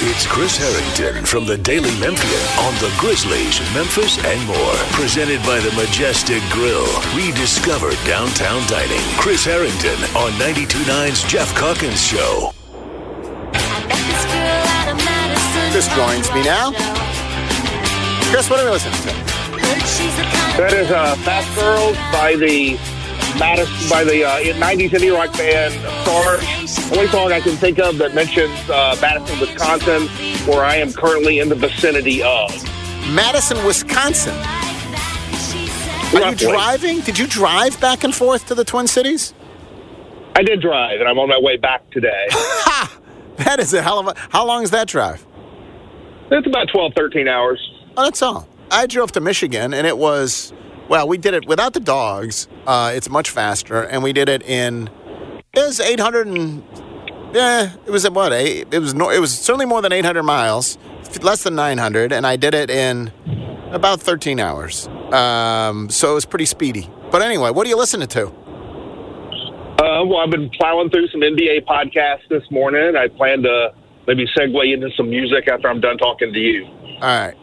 it's Chris Herrington from the Daily Memphian on the Grizzlies, Memphis, and more. Presented by the Majestic Grill. Rediscover downtown dining. Chris Herrington on 92.9's Geoff Calkins Show. Chris joins me now. Chris, what are we listening to? That is uh, Fast Girls by the Madison, by the uh, 90s indie rock band Stars. Only song I can think of that mentions uh, Madison, Wisconsin, where I am currently in the vicinity of. Madison, Wisconsin. Are you driving? Did you drive back and forth to the Twin Cities? I did drive, and I'm on my way back today. That is a hell of a. How long is that drive? it's about 12, 13 hours. Oh, that's all. I drove to Michigan, and it was. Well, we did it without the dogs. Uh, it's much faster, and we did it in. It was 800 and. Yeah, it was at what? Eight, it was no, It was certainly more than 800 miles, less than 900, and I did it in about 13 hours. Um, so it was pretty speedy. But anyway, what are you listening to? Uh, well, I've been plowing through some NBA podcasts this morning. I plan to maybe segue into some music after I'm done talking to you. All right.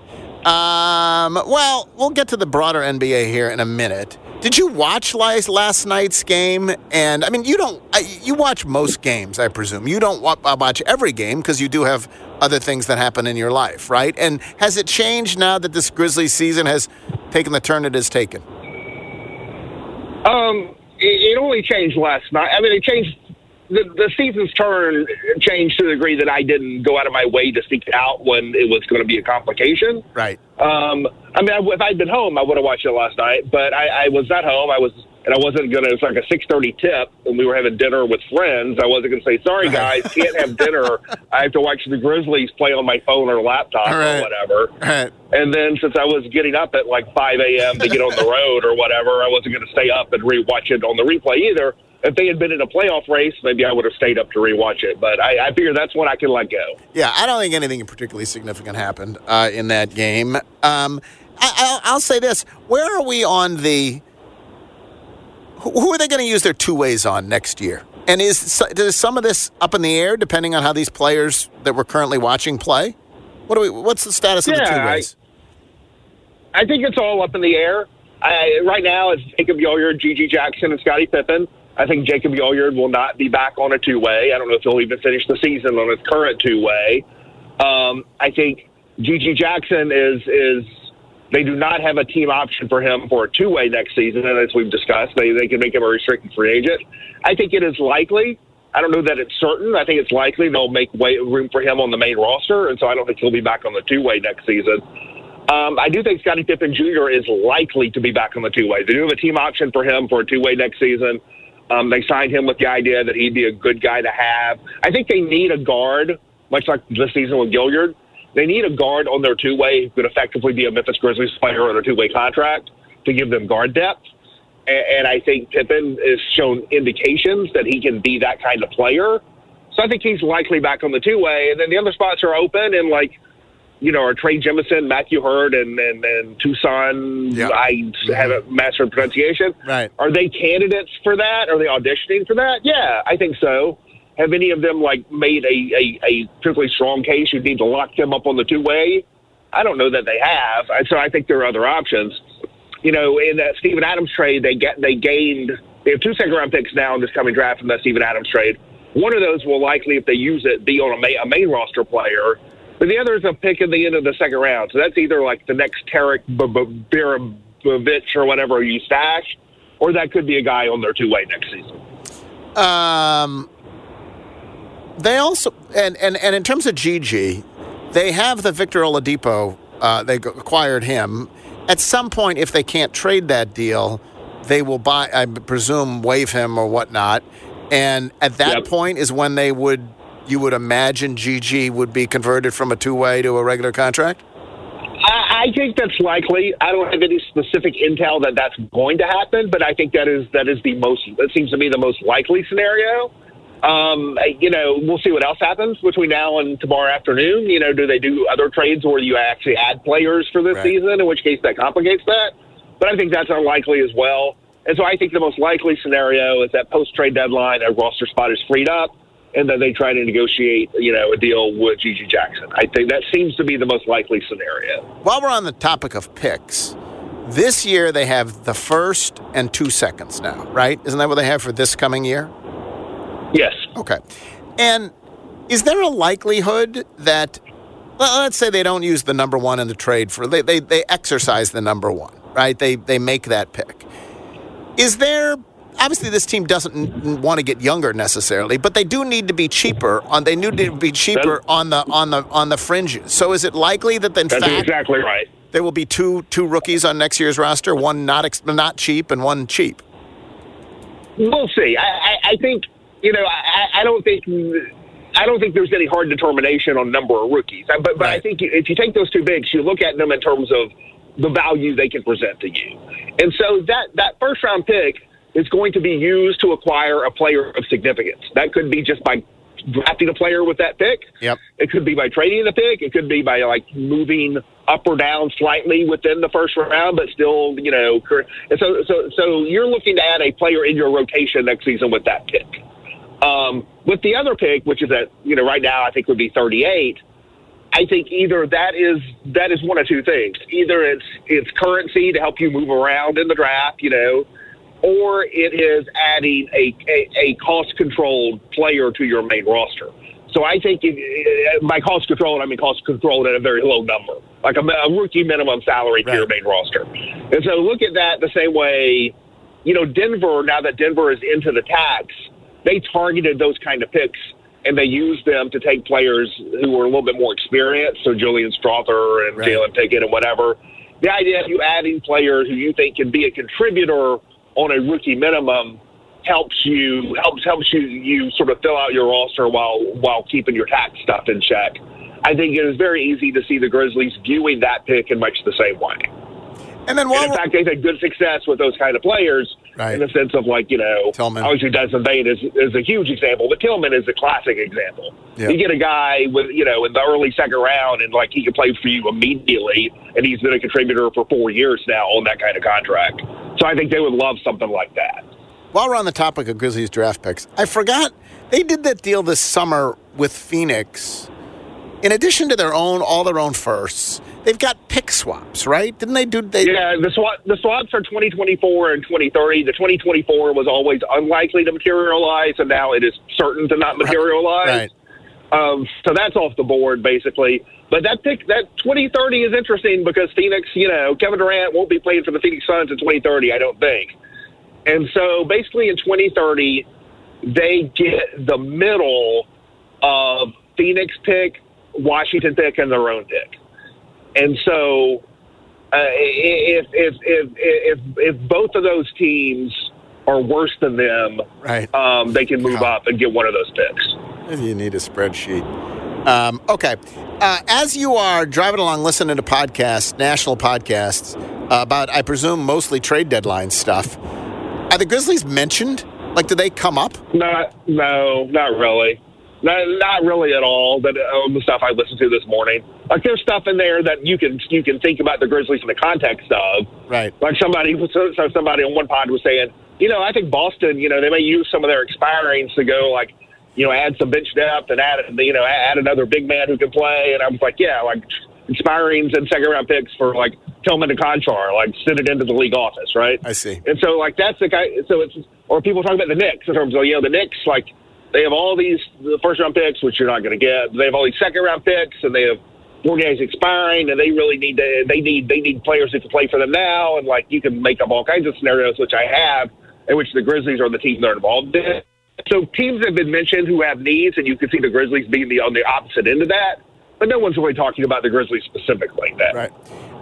Um, well, we'll get to the broader NBA here in a minute. Did you watch last, night's game? And I mean, you don't. You watch most games, I presume. You don't uh, watch every game because you do have other things that happen in your life, right? And has it changed now that this Grizzlies season has taken the turn it has taken? Um, it only changed last night. I mean, it changed. The, the season's turn changed to the degree that I didn't go out of my way to seek out when it was going to be a complication. Right. Um, I mean, I, if I'd been home, I would have watched it last night. But I, I was not home. I was, and I wasn't gonna. It's like a six thirty tip, and we were having dinner with friends. I wasn't gonna say, "Sorry, guys, can't have dinner. I have to watch the Grizzlies play on my phone or laptop right. or whatever." Right. And then since I was getting up at like 5 a.m. to get on the road or whatever, I wasn't going to stay up and rewatch it on the replay either. If they had been in a playoff race, maybe I would have stayed up to rewatch it. But I, I figure that's when I can let go. Yeah, I don't think anything particularly significant happened uh, in that game. Um, I, I'll, I'll say this: Where are we on the? Who are they going to use their two ways on next year? And is is some of this up in the air depending on how these players that we're currently watching play? What do we? What's the status of the two ways? I think it's all up in the air. I, right now, it's Jacob Gilliard, GG Jackson, and Scotty Pippen. I think Jacob Gilliard will not be back on a two way. I don't know if he'll even finish the season on his current two way. Um, I think GG Jackson is is they do not have a team option for him for a two way next season, and as we've discussed, they they can make him a restricted free agent. I think it is likely. I don't know that it's certain. I think it's likely they'll make way, room for him on the main roster, and so I don't think he'll be back on the two way next season. Um, I do think Scotty Pippen Jr. is likely to be back on the two way. They do have a team option for him for a two way next season. Um, they signed him with the idea that he'd be a good guy to have. I think they need a guard, much like this season with Gilliard. They need a guard on their two way who could effectively be a Memphis Grizzlies player on a two way contract to give them guard depth. And, and I think Pippen has shown indications that he can be that kind of player. So I think he's likely back on the two way. And then the other spots are open and like you know, are Trey Jemison, Matthew Hurt, and and, and Tucson. Yeah. I have a master mastered pronunciation. Right. Are they candidates for that? Are they auditioning for that? Yeah, I think so. Have any of them like made a a, a particularly strong case? You need to lock them up on the two way. I don't know that they have. And So I think there are other options. You know, in that Steven Adams trade, they get they gained. They have two second round picks now in this coming draft from that Steven Adams trade. One of those will likely, if they use it, be on a, ma- a main roster player. But the other is a pick at the end of the second round. So that's either like the next Tarik B- B- Biberovic or whatever you stash, or that could be a guy on their two way next season. Um, they also and, and and in terms of GG, they have the Victor Oladipo. Uh, they acquired him. At some point, if they can't trade that deal, they will buy. I presume waive him or whatnot. And at that Yep. point is when they would. You would imagine GG would be converted from a two-way to a regular contract. I, I think that's likely. I don't have any specific intel that that's going to happen, but I think that is that is the most. That seems to be the most likely scenario. Um, you know, we'll see what else happens between now and tomorrow afternoon. You know, do they do other trades where you actually add players for this Right. season? In which case, that complicates that. But I think that's unlikely as well. And so I think the most likely scenario is that post trade deadline, a roster spot is freed up, and then they try to negotiate, you know, a deal with GG Jackson. I think that seems to be the most likely scenario. While we're on the topic of picks, this year they have the first and two seconds now, right? Isn't that what they have for this coming year? Yes. Okay. And is there a likelihood that, well, let's say they don't use the number one in the trade for, they, they, they exercise the number one, right? They, they make that pick. Is there obviously this team doesn't want to get younger necessarily, but they do need to be cheaper. On they need to be cheaper on the on the on the fringes. So is it likely that in That's fact exactly right. there will be two two rookies on next year's roster, one not ex- not cheap and one cheap? We'll see. I, I, I think you know. I, I don't think. I don't think there's any hard determination on number of rookies. But but I think if you take those two bigs, you look at them in terms of the value they can present to you. And so that that first round pick is going to be used to acquire a player of significance. That could be just by drafting a player with that pick. Yep. It could be by trading the pick. It could be by like moving up or down slightly within the first round, but still, you know. And so, so, so you're looking to add a player in your rotation next season with that pick. Um, with the other pick, which is at you know right now I think would be 38. I think either that is that is one of two things. Either it's it's currency to help you move around in the draft, you know, or it is adding a a, a cost controlled player to your main roster. So I think it, uh, by cost controlled, I mean cost controlled at a very low number, like a, a rookie minimum salary to your main roster. And so look at that the same way. You know, Denver. Now that Denver is into the tax, they targeted those kind of picks and they used them to take players who were a little bit more experienced, so Julian Strawther and Right. Jalen Pickett and whatever. The idea of you adding players who you think can be a contributor on a rookie minimum helps you helps helps you you sort of fill out your roster while while keeping your tax stuff in check. I think it is very easy to see the Grizzlies viewing that pick in much the same way. And then And in fact, they've had good success with those kind of players Right. in the sense of like, you know, Tillman. obviously Desmond Bane is, is a huge example, but Tillman is a classic example. Yeah. You get a guy with, you know, in the early second round and like he can play for you immediately and he's been a contributor for four years now on that kind of contract. So I think they would love something like that. While we're on the topic of Grizzlies draft picks, I forgot they did that deal this summer with Phoenix. In addition to their own, all their own firsts, they've got pick swaps, right? Didn't they do? They, Yeah, the swap the swaps are 2024 and 2030. The 2024 was always unlikely to materialize, and now it is certain to not materialize. Right. Um, so that's off the board basically. But that pick, that 2030 is interesting because Phoenix, you know, Kevin Durant won't be playing for the Phoenix Suns in 2030, I don't think. And so basically in 2030, they get the middle of Phoenix pick, Washington pick, and their own pick. And so uh, if, if, if, if, if both of those teams are worse than them, Right. um, they can move up and get one of those picks. You need a spreadsheet. Um, okay. Uh, as you are driving along listening to podcasts, national podcasts, uh, about, I presume, mostly trade deadline stuff, are the Grizzlies mentioned? Like, do they come up? Not, no, not really. Not, not really at all. That uh, the stuff I listened to this morning. Like there's stuff in there that you can you can think about the Grizzlies in the context of. Right. Like somebody so so somebody on one pod was saying, you know, I think Boston, you know, they may use some of their expirings to go like, you know, add some bench depth and add you know add another big man who can play. And I was like, yeah, like expirings and second round picks for like Tillman and Konchar, like send it into the league office, right? I see. And so, like, that's the guy. So it's or people talk about the Knicks in terms of you know the Knicks, like they have all these the first round picks, which you're not going to get. They have all these second round picks, and they have four guys expiring, and they really need to. They need they need players who can play for them now, and like you can make up all kinds of scenarios, which I have, in which the Grizzlies are the team they're involved in. So teams have been mentioned who have needs, and you can see the Grizzlies being the on the opposite end of that. But no one's really talking about the Grizzlies specifically. Like that. Right.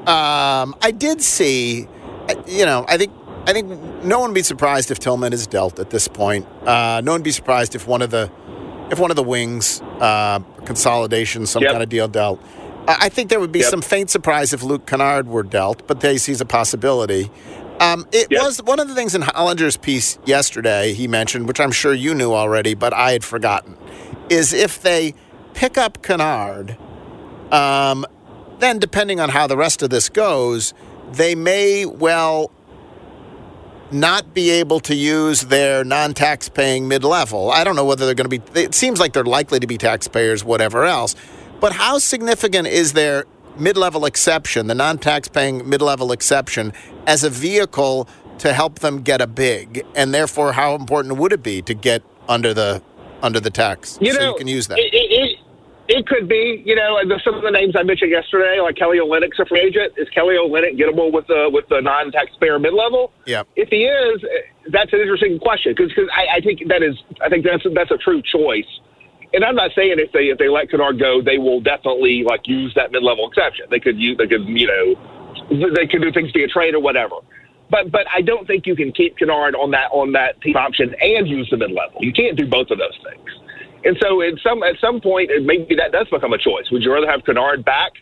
Um, I did see, you know, I think I think no one would be surprised if Tillman is dealt at this point. Uh, no one would be surprised if one of the if one of the wings uh, consolidation, some Yep. kind of deal dealt. I I think there would be Yep. some faint surprise if Luke Kennard were dealt, but they sees a possibility. Um, it Yep. was one of the things in Hollinger's piece yesterday he mentioned, which I'm sure you knew already, but I had forgotten, is if they pick up Kennard, um, then depending on how the rest of this goes, they may well not be able to use their non-tax paying mid-level. I don't know whether they're going to be. It seems like they're likely to be taxpayers, whatever else. But how significant is their mid-level exception, the non-tax paying mid-level exception, as a vehicle to help them get a big? And therefore, how important would it be to get under the under the tax You so know, you can use that? It, it, it, could be, you know, some of the names I mentioned yesterday, like Kelly Olynyk's a free agent. Is Kelly Olynyk gettable with the with the non-taxpayer mid-level? yeah. If he is, that's an interesting question because I, I think that is I think that's that's a true choice. And I'm not saying if they if they let Kennard go, they will definitely like use that mid level exception. They could use they could you know they could do things via trade or whatever. But but I don't think you can keep Kennard on that on that team option and use the mid level. You can't do both of those things. And so at some at some point maybe that does become a choice. Would you rather have Kennard back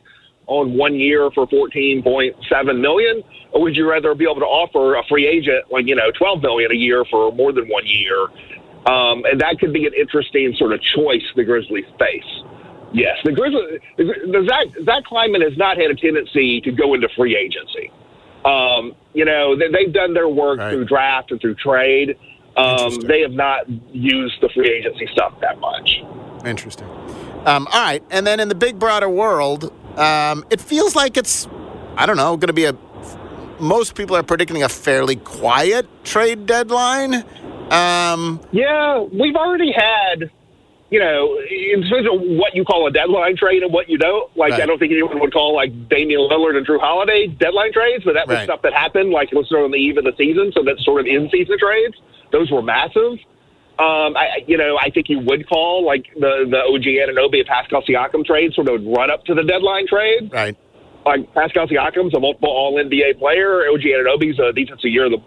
on one year for fourteen point seven million, or would you rather be able to offer a free agent like you know twelve million a year for more than one year? Um, and that could be an interesting sort of choice the Grizzlies face. Yes, the Grizzlies, the, the Zach, Zach Kleiman has not had a tendency to go into free agency. Um, you know, they, they've done their work Right. through draft and through trade. Um, they have not used the free agency stuff that much. Interesting. Um, all right, and then in the big broader world, um, it feels like it's I don't know going to be a. Most people are predicting a fairly quiet trade deadline. Um, Yeah, we've already had, you know, in terms of what you call a deadline trade and what you don't. Like, Right. I don't think anyone would call like Damian Lillard and Jrue Holiday deadline trades, but that was Right. stuff that happened like it was sort of on the eve of the season, so that's sort of in season trades. Those were massive. Um, I, you know, I think you would call like the the OG Anunoby and Pascal Siakam trade sort of run up to the deadline trade right. like Pascal Siakam's a multiple All NBA player. OG Anunoby's a defensive year, the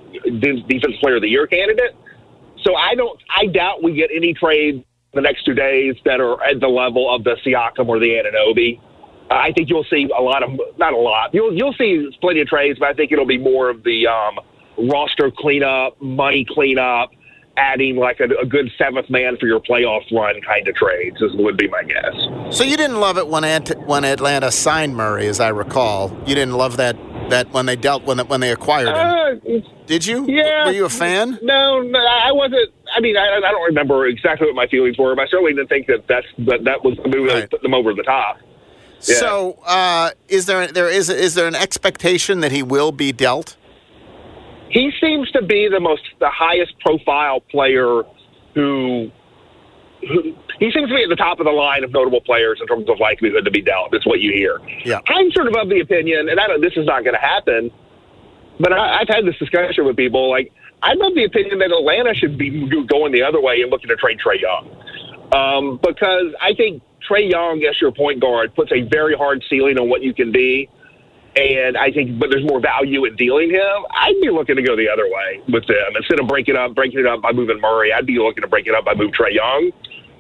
defensive player of the year candidate. So I don't, I doubt we get any trade the next two days that are at the level of the Siakam or the Anunoby. Uh, I think you'll see a lot of, not a lot. You'll you'll see plenty of trades, but I think it'll be more of the um, roster cleanup, money cleanup, adding like a, a good seventh man for your playoff run kind of trades. Is, would be my guess. So you didn't love it when Ant- when Atlanta signed Murray, as I recall. You didn't love that that when they dealt when when they acquired him. Uh, Did you? yeah. Were you a fan? No, no, I wasn't. I mean, I, I don't remember exactly what my feelings were, but I certainly didn't think that that's, that, that was the move Right. that put them over the top. Yeah. So uh, is there there is is there an expectation that he will be dealt? He seems to be the most, the highest profile player who, who, he seems to be at the top of the line of notable players in terms of likelihood to be dealt. That's what you hear. Yeah. I'm sort of of the opinion, and I don't, this is not going to happen, but I, I've had this discussion with people. Like, I'm of the opinion that Atlanta should be going the other way and looking to trade Trae Young. Um, because I think Trae Young, as your point guard, puts a very hard ceiling on what you can be. And I think, but there's more value in dealing him. I'd be looking to go the other way with them instead of breaking up, breaking it up by moving Murray. I'd be looking to break it up by moving Trae Young,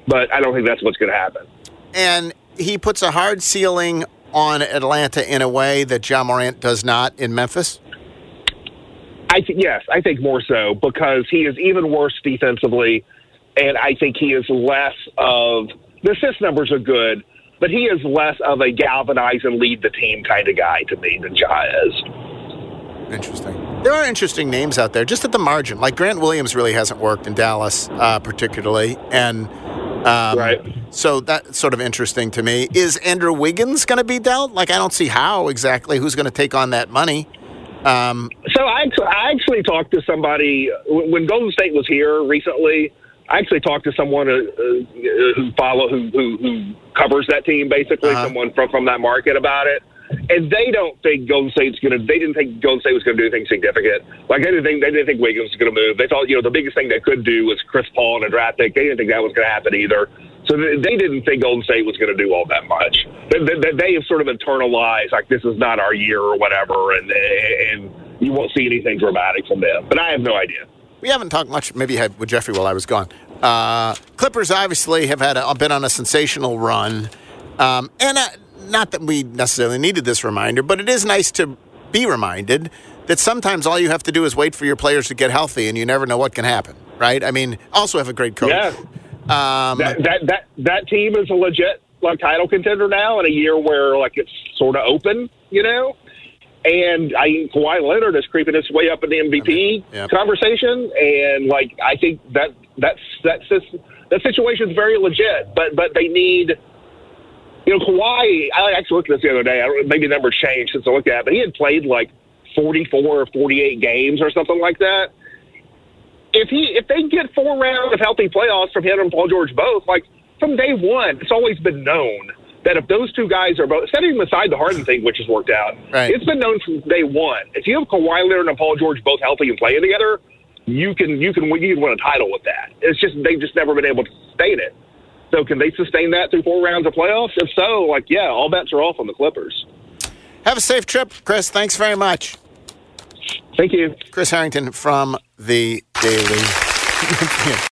but I don't think that's what's going to happen. And he puts a hard ceiling on Atlanta in a way that Ja Morant does not in Memphis. I think yes, I think more so because he is even worse defensively, and I think he is less of the assist numbers are good, but he is less of a galvanize and lead the team kind of guy to me than Ja is. Interesting. There are interesting names out there, just at the margin. Like Grant Williams really hasn't worked in Dallas, uh, particularly, and um, Right. So that's sort of interesting to me. Is Andrew Wiggins going to be dealt? Like I don't see how exactly. Who's going to take on that money? Um, So I, I actually talked to somebody when Golden State was here recently. I actually talked to someone uh, uh, who follow who, who who covers that team, basically Uh-huh. someone from from that market about it. And they don't think Golden State's going to. They didn't think Golden State was going to do anything significant. Like they didn't think they didn't think Wiggins was going to move. They thought you know the biggest thing they could do was Chris Paul and a draft pick. They didn't think that was going to happen either. So they didn't think Golden State was going to do all that much. They, they, they have sort of internalized like this is not our year or whatever, and and you won't see anything dramatic from them. But I have no idea. we haven't talked much. Maybe you had with Jeffrey while I was gone. Uh, Clippers obviously have had a, been on a sensational run, um, and uh, not that we necessarily needed this reminder, but it is nice to be reminded that sometimes all you have to do is wait for your players to get healthy, and you never know what can happen. Right? I mean, also have a great coach. Yeah. Um, that that that that team is a legit like title contender now in a year where like it's sort of open, you know. And I Kawhi Leonard is creeping his way up in the MVP conversation, and like I think that that's that's just, that situation is very legit. But but they need, you know, Kawhi. I actually looked at this the other day. I don't, maybe the number changed since I looked at, it, but he had played like forty four or forty eight games or something like that. If he if they get four rounds of healthy playoffs from him and Paul George both, like from day one, it's always been known that if those two guys are both setting aside the Harden thing, which has worked out, Right. it's been known from day one. If you have Kawhi Leonard and Paul George both healthy and playing together, you can you can win- you can win a title with that. It's just they've just never been able to sustain it. So can they sustain that through four rounds of playoffs? If so, like yeah, all bets are off on the Clippers. Have a safe trip, Chris. Thanks very much. Thank you. Chris Herrington from the Daily.